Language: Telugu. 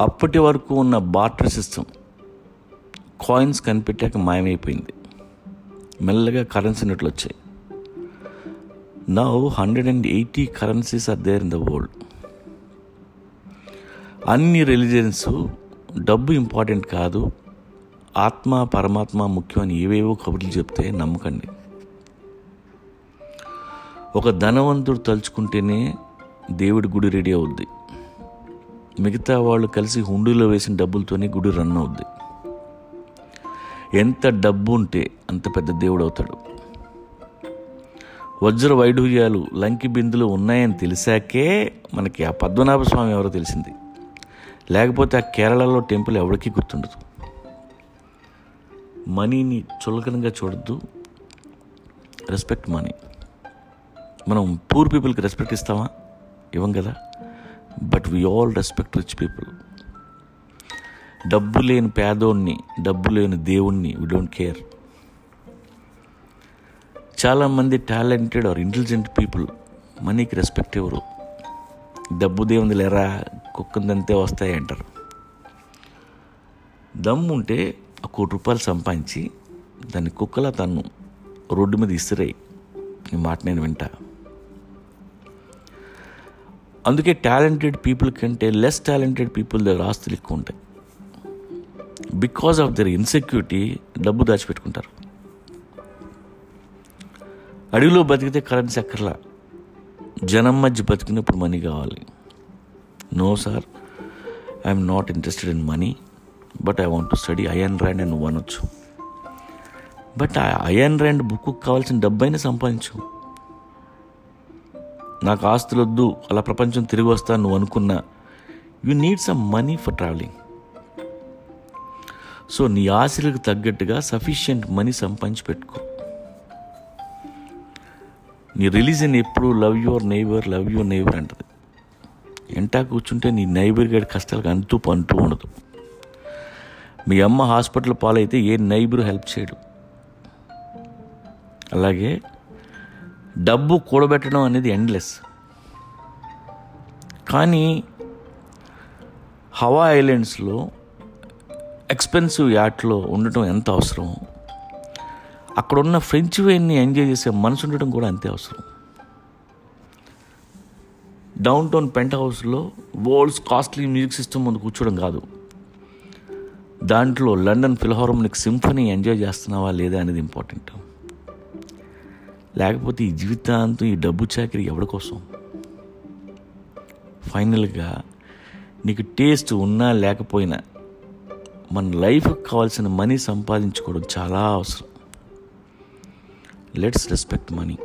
అప్పటి వరకు ఉన్న బార్టర్ సిస్టమ్ కాయిన్స్ కనిపెట్టాక మాయమైపోయింది. మెల్లగా కరెన్సీ నోట్లు వచ్చాయి. Now hundred and eighty currencies are there in the world అన్ని రిలీజియన్స్ డబ్బు ఇంపార్టెంట్ కాదు. ఆత్మ పరమాత్మ ముఖ్యం అని ఏవేవో కబుర్లు చెప్తే నమ్మకండి. ఒక ధనవంతుడు తలుచుకుంటేనే దేవుడి గుడి రెడీ అవుద్ది. మిగతా వాళ్ళు కలిసి హుండీలో వేసిన డబ్బులతోనే గుడి రన్ అవుద్ది. ఎంత డబ్బు ఉంటే అంత పెద్ద దేవుడు అవుతాడు వజ్ర వైఢూర్యాలు లంకి బిందులు ఉన్నాయని తెలిసాకే మనకి ఆ పద్మనాభ స్వామి ఎవరో తెలిసింది. లేకపోతే ఆ కేరళలో టెంపుల్ ఎవరికి గుర్తుండదు. మనీని చులకనగా చూడద్దు. Respect money. మనం పూర్ పీపుల్కి రెస్పెక్ట్ ఇస్తామా? ఇవ్వం కదా? But we all respect rich people డబ్బు లేని పేదోడిని డబ్బు లేని దేవుణ్ణి వి డోంట్ కేర్ చాలామంది టాలెంటెడ్ ఆర్ ఇంటెలిజెంట్ పీపుల్ మనీకి రెస్పెక్ట్ ఇవ్వరు డబ్బు దేవుంది లేరా? కుక్కందంతే వస్తాయి అంటారు. దమ్ము ఉంటే ఆ కోటి రూపాయలు సంపాదించి దాన్ని కుక్కలా తన్ను రోడ్డు మీద ఇసిరాయి. ఈ మాట నేను వింటా. అందుకే టాలెంటెడ్ పీపుల్ కంటే లెస్ టాలెంటెడ్ పీపుల్ దగ్గర ఆస్తులు ఎక్కువ ఉంటాయి. బికాస్ ఆఫ్ దర్ ఇన్సెక్యూరిటీ డబ్బు దాచిపెట్టుకుంటారు. అడవిలో బతికితే కరెన్సీ అక్కర్లా. జనం మధ్య బతికినప్పుడు మనీ కావాలి. No sir I'm not interested in money but I want to study Ayn Rand అని నువ్వు అనొచ్చు. బట్ ఆ అయన్ ర్యాండ్ బుక్కు కావాల్సిన డబ్బైనా సంపాదించు. నాకు ఆస్తులు వద్దు అలా ప్రపంచం తిరిగి వస్తా నువ్వు అనుకున్నా you need some money for travelling so నీ ఆశలకు తగ్గట్టుగా సఫిషియంట్ మనీ సంపాదించి పెట్టుకో. నీ రిలీజన్ ఎప్పుడు love your neighbour love your neighbour అంటది. ఎంటా కూర్చుంటే నీ నైబర్ గడి కష్టాలకు అంతూ పంటూ ఉండదు. మీ అమ్మ హాస్పిటల్ పాలైతే ఏ నైబర్ హెల్ప్ చేయడు. అలాగే డబ్బు కూడబెట్టడం అనేది ఎండ్లెస్ కానీ హవా ఐలాండ్స్లో ఎక్స్పెన్సివ్ యాట్లో ఉండటం ఎంత అవసరం? అక్కడ ఉన్న ఫ్రెంచ్ వైన్ని ఎంజాయ్ చేసే మనసు ఉండటం కూడా అంతే అవసరం. డౌన్ టౌన్ పెంట్ హౌస్లో వరల్డ్స్ కాస్ట్లీ మ్యూజిక్ సిస్టమ్ ముందు కూర్చోవడం కాదు. దాంట్లో లండన్ ఫిల్హార్మోనిక్ సింఫనీ ఎంజాయ్ చేస్తున్నావా లేదా అనేది ఇంపార్టెంట్. లేకపోతే ఈ జీవితాంతం ఈ డబ్బు చాకరీ ఎవరి కోసం? ఫైనల్గా నీకు టేస్ట్ ఉన్నా లేకపోయినా మన లైఫ్కి కావాల్సిన మనీ సంపాదించుకోవడం చాలా అవసరం. Let's respect money.